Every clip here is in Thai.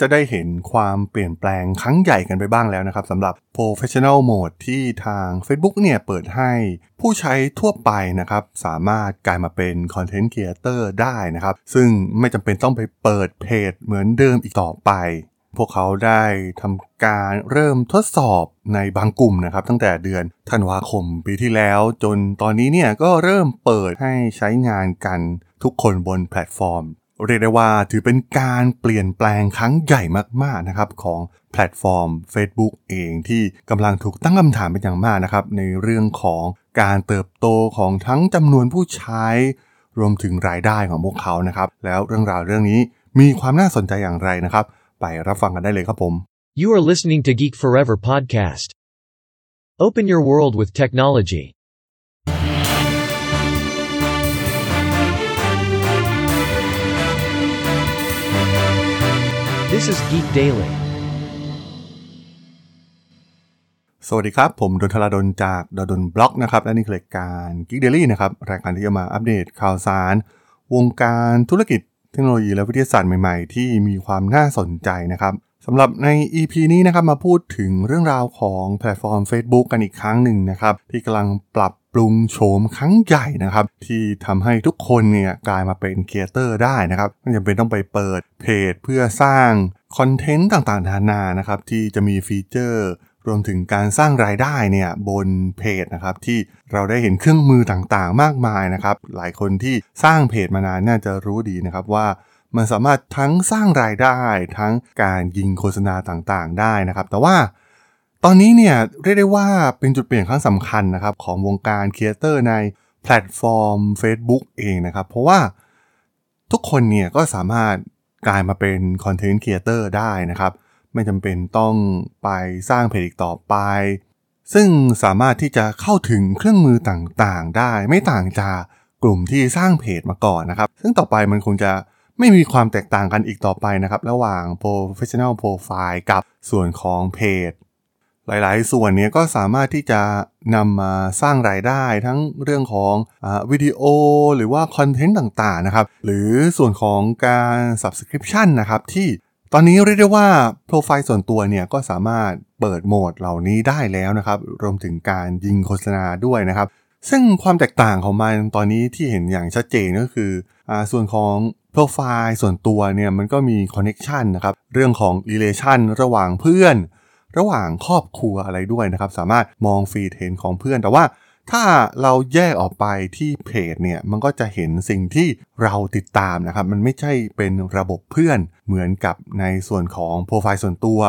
จะได้เห็นความเปลี่ยนแปลงครั้งใหญ่กันไปบ้างแล้วนะครับสำหรับ Professional Mode ที่ทาง Facebook เนี่ยเปิดให้ผู้ใช้ทั่วไปนะครับสามารถกลายมาเป็น Content Creator ได้นะครับ ซึ่งไม่จำเป็นต้องไปเปิดเพจเหมือนเดิมอีกต่อไป พวกเขาได้ทำการเริ่มทดสอบในบางกลุ่มนะครับตั้งแต่เดือนธันวาคมปีที่แล้ว จนตอนนี้เนี่ยก็เริ่มเปิดให้ใช้งานกันทุกคนบนแพลตฟอร์ม เรียกได้ว่าถือเป็นการเปลี่ยนแปลงครั้งใหญ่มากๆนะครับของแพลตฟอร์ม Facebook เองที่กำลังถูกตั้งคำถามเป็นอย่างมากนะครับในเรื่องของการเติบโตของทั้งจำนวนผู้ใช้ รวมถึงรายได้ของพวกเขานะครับ แล้วเรื่องราวเรื่องนี้มีความน่าสนใจอย่างไรนะครับ ไปรับฟังกันได้เลยครับผม You are listening to Geek Forever podcast. Open your world with technology. This is Geek Daily. สวัสดีครับ ผม ด.ดล จาก ด.ดล็อกนะครับ และนี่คือรายการ Geek Daily นะครับ รายการที่จะมาอัปเดตข่าวสาร วงการธุรกิจเทคโนโลยีและวิทยาศาสตร์ใหม่ๆ ที่มีความน่าสนใจนะครับสำหรับใน EP นี้นะครับมาพูดถึงเรื่องราวของแพลตฟอร์ม Facebook กันอีกครั้งหนึ่งนะครับ ที่กำลังปรับ ปรุงโฉมครั้งใหญ่นะครับ ที่ทำให้ทุกคนเนี่ยกลายมาเป็นครีเอเตอร์ได้นะครับไม่จำเป็นต้องไปเปิดเพจเพื่อสร้างคอนเทนต์ต่างๆนานานะครับที่จะมีฟีเจอร์ รวมถึงการสร้างรายได้เนี่ยบนเพจนะครับที่เราได้เห็นเครื่องมือต่างๆ มากมายนะครับหลายคนที่สร้างเพจมานานน่าจะรู้ดีนะครับว่ามันสามารถทั้งสร้างรายได้ทั้งการยิงโฆษณาต่างๆ ได้นะครับ แต่ว่า ตอนนี้เนี่ยเรียกได้ว่าเป็นจุดเปลี่ยนครั้งสำคัญนะครับของวงการครีเอเตอร์ในแพลตฟอร์ม Facebook เองนะครับ เพราะว่าทุกคนเนี่ยก็สามารถกลายมาเป็นคอนเทนต์ครีเอเตอร์ได้นะครับ ไม่จำเป็นต้องไปสร้างเพจอีกต่อไป ซึ่งสามารถที่จะเข้าถึงเครื่องมือต่างๆ ได้ ไม่ต่างจากกลุ่มที่สร้างเพจมาก่อนนะครับ ซึ่งต่อไปมันคงจะไม่มีความแตกต่างกันอีกต่อไปนะครับ ระหว่าง professional profile กับส่วนของเพจ หลายๆ ส่วนเนี้ยก็สามารถที่จะนำมาสร้างรายได้ทั้งเรื่องของอวิดีโอหรือว่าคอนเทนต์ต่างๆนะครับ หรือส่วนของการ subscription นะครับ ที่ตอนนี้เรียกได้ว่าโปรไฟล์ส่วนตัวเนี่ยก็สามารถเปิดโหมดเหล่านี้ได้แล้วนะครับ รวมถึงการยิงโฆษณาด้วยนะครับ ซึ่งความแตกต่างของมันตอนนี้ที่เห็นอย่างชัดเจนก็คืออส่วนของโปรไฟล์ส่วนตัวเนี่ยมันก็มี connection นะครับเรื่องของ relation ระหว่างเพื่อน ระหว่างครอบครัวอะไรด้วยนะครับ สามารถมองฟีดเห็นของเพื่อน แต่ว่าถ้าเราแยกออกไปที่เพจเนี่ยมันก็จะเห็นสิ่งที่เราติดตามนะครับ มันไม่ใช่เป็นระบบเพื่อนเหมือนกับในส่วนของโปรไฟล์ส่วนตัว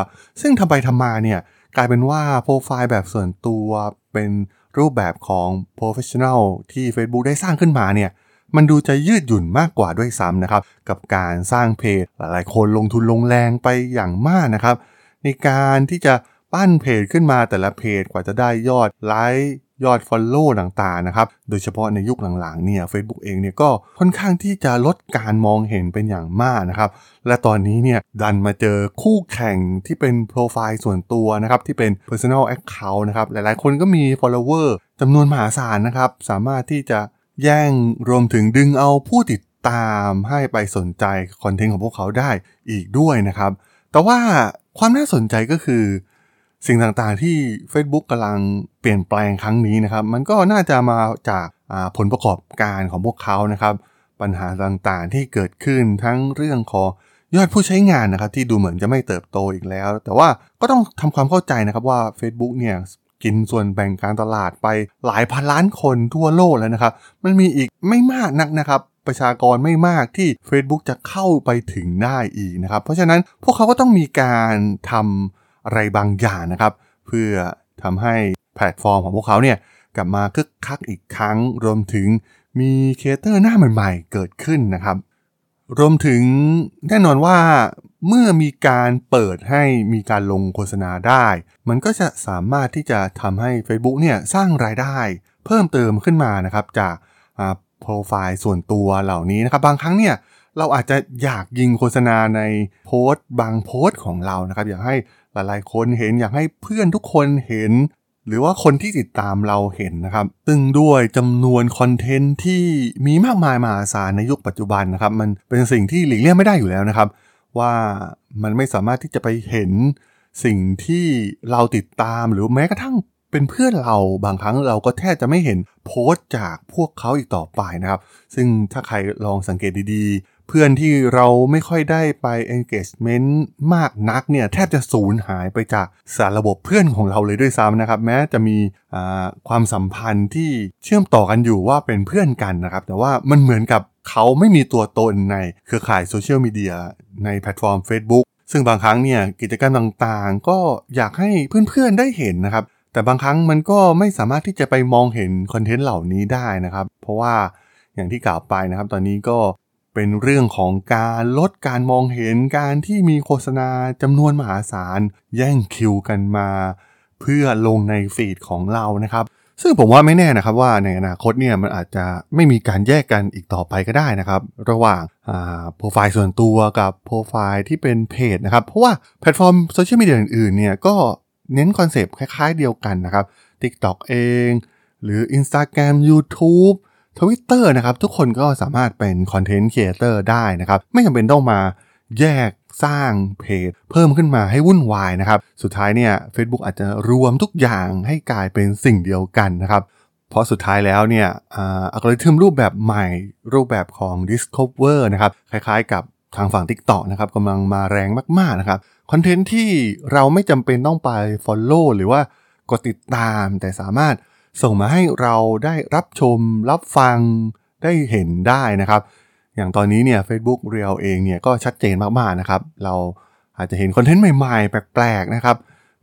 ซึ่งทำไปทำมาเนี่ยกลายเป็นว่าโปรไฟล์แบบส่วนตัวเป็นรูปแบบของ professional ที่ Facebook ได้สร้างขึ้นมาเนี่ยมันดูจะยืดหยุ่นมากกว่าด้วยซ้ำนะครับ กับการสร้างเพจหลายๆคนลงทุนลงแรงไปอย่างมากนะครับ ในการที่จะปั้นเพจขึ้นมาแต่ละเพจกว่าจะได้ยอดไลค์ยอด Follow ต่างๆนะครับ โดยเฉพาะในยุคหลังๆเนี่ย Facebook เองเนี่ยก็ค่อนข้างที่จะลดการมองเห็นเป็นอย่างมากนะครับ และตอนนี้เนี่ยดันมาเจอคู่แข่งที่เป็นโปรไฟล์ส่วนตัวนะครับ ที่เป็น Personal Account นะครับ หลายๆคนก็มี follower จำนวนมหาศาลนะครับ สามารถที่จะแย่งรวมถึงดึงเอาผู้ติดตามให้ไปสนใจคอนเทนต์ของพวกเขาได้อีกด้วยนะครับ แต่ว่า ความน่าสนใจก็คือ สิ่งต่างๆที่ Facebook กำลังเปลี่ยนแปลงครั้งนี้นะครับ มันก็น่าจะมาจากผลประกอบการของพวกเขานะครับ ปัญหาต่างๆที่เกิดขึ้นทั้งเรื่องของยอดผู้ใช้งานนะครับ ที่ดูเหมือนจะไม่เติบโตอีกแล้ว แต่ว่าก็ต้องทำความเข้าใจนะครับว่า Facebook เนี่ยกินส่วนแบ่งการตลาดไปหลายพันล้านคนทั่วโลกแล้วนะครับ มันมีอีกไม่มากนักนะครับ ประชากรไม่มากที่ Facebook จะเข้าไปถึงได้อีกนะครับ เพราะฉะนั้นพวกเขาก็ต้องมีการทำอะไรบางอย่างนะครับ เพื่อทำให้แพลตฟอร์มของพวกเขาเนี่ยกลับมาคึกคักอีกครั้ง รวมถึงมีครีเอเตอร์หน้าใหม่ๆ เกิดขึ้นนะครับ รวมถึงแน่นอนว่าเมื่อมีการเปิดให้มีการลงโฆษณาได้ มันก็จะสามารถที่จะทำให้ Facebook เนี่ยสร้างรายได้เพิ่มเติมขึ้นมานะครับ จาก โปรไฟล์ส่วนตัวเหล่านี้นะครับ บางครั้งเนี่ยเราอาจจะอยากยิงโฆษณาในโพสต์ บางโพสต์ของเรานะครับ อยากให้หลายๆคนเห็นอยากให้เพื่อนทุกคนเห็น หรือว่าคนที่ติดตามเราเห็นนะครับ ซึ่งด้วยจำนวนคอนเทนต์ที่มีมากมายมหาศาลในยุคปัจจุบันนะครับ มันเป็นสิ่งที่หลีกเลี่ยงไม่ได้อยู่แล้วนะครับ ว่ามันไม่สามารถที่จะไปเห็นสิ่งที่เราติดตามหรือแม้กระทั่ง เป็นเพื่อนเราบางครั้งเราก็แทบจะไม่เห็นโพสต์จากพวกเขาอีกต่อไปนะครับ ซึ่งถ้าใครลองสังเกตดีๆ เพื่อนที่เราไม่ค่อยได้ไป engagement มากนักเนี่ยแทบจะสูญหายไปจากสารระบบเพื่อนของเราเลยด้วยซ้ำนะครับ แม้จะมีความสัมพันธ์ที่เชื่อมต่อกันอยู่ว่าเป็นเพื่อนกันนะครับ แต่ว่ามันเหมือนกับเขาไม่มีตัวตนในเครือข่ายโซเชียลมีเดียในแพลตฟอร์ม Facebook ซึ่งบางครั้งเนี่ยกิจกรรมต่างๆ ก็อยากให้เพื่อนๆได้เห็นนะครับ แต่บางครั้งมันก็ไม่สามารถที่จะไปมองเห็นคอนเทนต์เหล่านี้ได้นะครับ เพราะว่าอย่างที่กล่าวไปนะครับ ตอนนี้ก็เป็นเรื่องของการลดการมองเห็นการที่มีโฆษณาจำนวนมหาศาล แย่งคิวกันมา เพื่อลงในฟีดของเรานะครับ ซึ่งผมว่าไม่แน่นะครับว่าในอนาคตเนี่ยมันอาจจะไม่มีการแยกกันอีกต่อไปก็ได้นะครับ ระหว่างโปรไฟล์ส่วนตัวกับโปรไฟล์ที่เป็นเพจนะครับ เพราะว่าแพลตฟอร์มโซเชียลมีเดียอื่นๆเนี่ยก็ เน้นคอนเซปต์คล้ายๆเดียวกันนะครับ TikTok เอง หรือ Instagram YouTube Twitter นะครับทุกคนก็สามารถเป็นคอนเทนต์ครีเอเตอร์ได้นะครับ ไม่จำเป็นต้องมาแยกสร้างเพจเพิ่มขึ้นมาให้วุ่นวายนะครับ สุดท้ายเนี่ย Facebook อาจจะรวมทุกอย่างให้กลายเป็นสิ่งเดียวกันนะครับ เพราะสุดท้ายแล้วเนี่ยอัลกอริทึมรูปแบบใหม่รูปแบบของ Discover นะครับ คล้ายๆกับ ทางฝั่ง TikTok นะครับกำลังมาแรงมากๆนะครับคอนเทนต์ที่เราไม่จำเป็นต้องไป Follow หรือว่ากดติดตามแต่สามารถส่งมาให้เราได้รับชมรับฟังได้เห็นได้นะครับ อย่างตอนนี้เนี่ย Facebook Reel เองเนี่ยก็ชัดเจนมากๆนะครับ เราอาจจะเห็นคอนเทนต์ใหม่ๆ แปลกๆนะครับ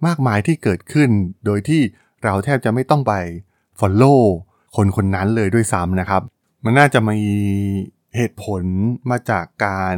มากมายที่เกิดขึ้น โดยที่เราแทบจะไม่ต้องไป Follow คนคนนั้นเลยด้วยซ้ำนะครับ มันน่าจะมีเหตุผลมาจากการ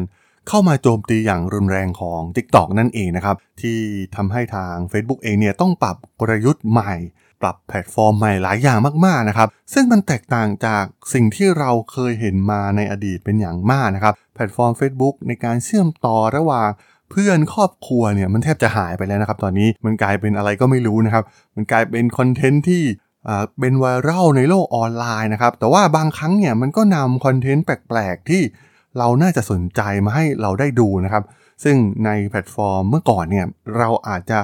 เข้ามาโจมตีอย่างรุนแรงของ TikTok นั่นเองนะครับ ที่ทำให้ทาง Facebook เองเนี่ยต้องปรับกลยุทธ์ใหม่ ปรับแพลตฟอร์มใหม่หลายอย่างมากๆนะครับ ซึ่งมันแตกต่างจากสิ่งที่เราเคยเห็นมาในอดีตเป็นอย่างมากนะครับ แพลตฟอร์ม Facebook ในการเชื่อมต่อระหว่างเพื่อนครอบครัวเนี่ยมันแทบจะหายไปแล้วนะครับ ตอนนี้มันกลายเป็นอะไรก็ไม่รู้นะครับ มันกลายเป็นคอนเทนต์ที่เป็นไวรัลในโลกออนไลน์นะครับ แต่ว่าบางครั้งเนี่ยมันก็นำคอนเทนต์แปลกๆที่ เราน่าจะสนใจมาให้เราได้ดูนะครับ ซึ่งในแพลตฟอร์มเมื่อก่อนเนี่ยเราอาจจะ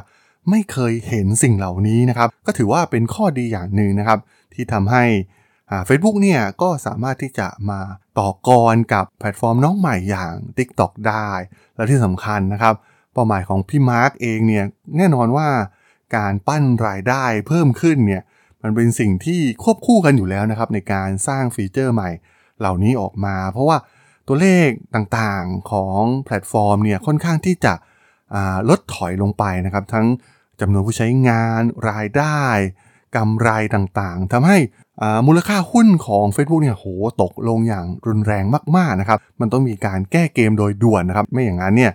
ไม่เคยเห็นสิ่งเหล่านี้นะครับ ก็ถือว่าเป็นข้อดีอย่างหนึ่งนะครับ ที่ทำให้เฟซบุ๊กเนี่ยก็สามารถที่จะมาต่อกรกับแพลตฟอร์มน้องใหม่อย่าง TikTok ได้ และที่สำคัญนะครับ เป้าหมายของพี่มาร์กเองเนี่ยแน่นอนว่าการปั้นรายได้เพิ่มขึ้นเนี่ยมันเป็นสิ่งที่ควบคู่กันอยู่แล้วนะครับ ในการสร้างฟีเจอร์ใหม่เหล่านี้ออกมา เพราะว่า ตัวเลขต่างๆของแพลตฟอร์มเนี่ยค่อนข้างที่จะถดถอยลงไปนะครับ ทั้งจำนวนผู้ใช้งานรายได้กำไรต่างๆทำให้มูลค่าหุ้นของ Facebook เนี่ยหดตกลงอย่างรุนแรงมากๆนะครับ มันต้องมีการแก้เกมโดยด่วนนะครับ ไม่อย่างนั้นเนี่ย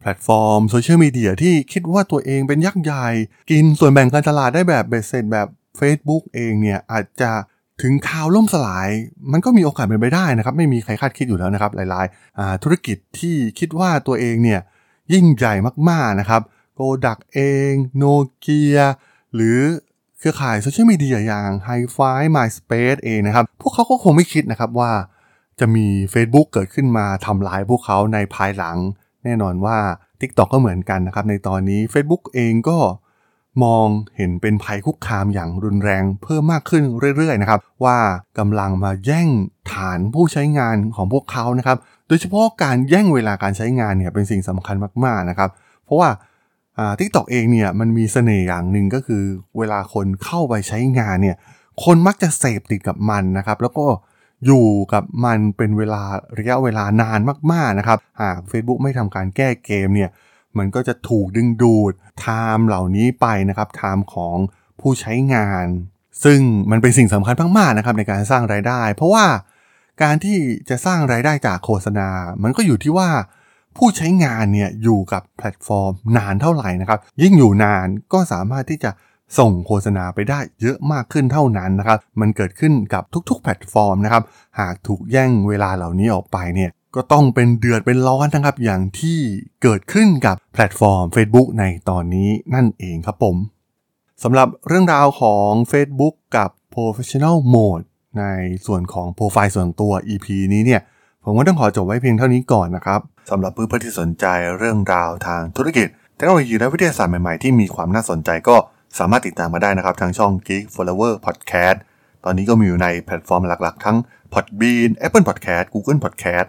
แพลตฟอร์มโซเชียลมีเดียที่คิดว่าตัวเองเป็นยักษ์ใหญ่ กินส่วนแบ่งการตลาดได้แบบเบ็ดเสร็จแบบ Facebook เองเนี่ยอาจจะ ถึงคราวล่มสลาย มันก็มีโอกาสเป็นไปได้นะครับ ไม่มีใครคาดคิดอยู่แล้วนะครับ หลายๆธุรกิจที่คิดว่าตัวเองเนี่ยยิ่งใหญ่มากๆนะครับโกดักเองโนเกียหรือเครือข่ายโซเชียลมีเดียอย่าง h i f i MySpace เองนะครับ พวกเขาก็คงไม่คิดนะครับว่าจะมี Facebook เกิดขึ้นมาทำลายพวกเขาในภายหลัง แน่นอนว่า TikTok ก็เหมือนกันนะครับ ในตอนนี้ Facebook เองก็ มองเห็นเป็นภัยคุกคามอย่างรุนแรงเพิ่มมากขึ้นเรื่อยๆนะครับว่ากำลังมาแย่งฐานผู้ใช้งานของพวกเขานะครับ โดยเฉพาะการแย่งเวลาการใช้งานเนี่ยเป็นสิ่งสำคัญมากๆนะครับ เพราะว่า TikTok เองเนี่ยมันมีเสน่ห์อย่างหนึ่งก็คือ เวลาคนเข้าไปใช้งานเนี่ยคนมักจะเสพติดกับมันนะครับ แล้วก็อยู่กับมันเป็นเวลาระยะเวลานานมากๆนะครับ หาก Facebook ไม่ทำการแก้เกมเนี่ย มันก็จะถูกดึงดูด time เหล่านี้ไปนะครับ time ของผู้ใช้งาน ซึ่งมันเป็นสิ่งสำคัญมากๆนะครับในการสร้างรายได้ เพราะว่าการที่จะสร้างรายได้จากโฆษณา มันก็อยู่ที่ว่าผู้ใช้งานเนี่ยอยู่กับแพลตฟอร์มนานเท่าไหร่นะครับ ยิ่งอยู่นานก็สามารถที่จะส่งโฆษณาไปได้เยอะมากขึ้นเท่านั้นนะครับ มันเกิดขึ้นกับทุกๆ แพลตฟอร์มนะครับ หากถูกแย่งเวลาเหล่านี้ออกไปเนี่ย ก็ต้องเป็นเดือดเป็นร้อนนะครับ อย่างที่เกิดขึ้นกับแพลตฟอร์ม Facebook ในตอนนี้นั่นเองครับผมสำหรับเรื่องราวของ Facebook กับ Professional Mode ในส่วนของโปรไฟล์ส่วนตัว EP นี้เนี่ย ผมก็ต้องขอจบไว้เพียงเท่านี้ก่อนนะครับสำหรับเพื่อนๆที่สนใจเรื่องราวทางธุรกิจเทคโนโลยีและวิทยาศาสตร์ใหม่ๆ ที่มีความน่าสนใจก็สามารถติดตามมาได้นะครับ ทางช่อง Geek Forever Podcast ตอนนี้ก็มีอยู่ในแพลตฟอร์มหลักๆ ทั้ง Podbean Apple Podcast Google Podcast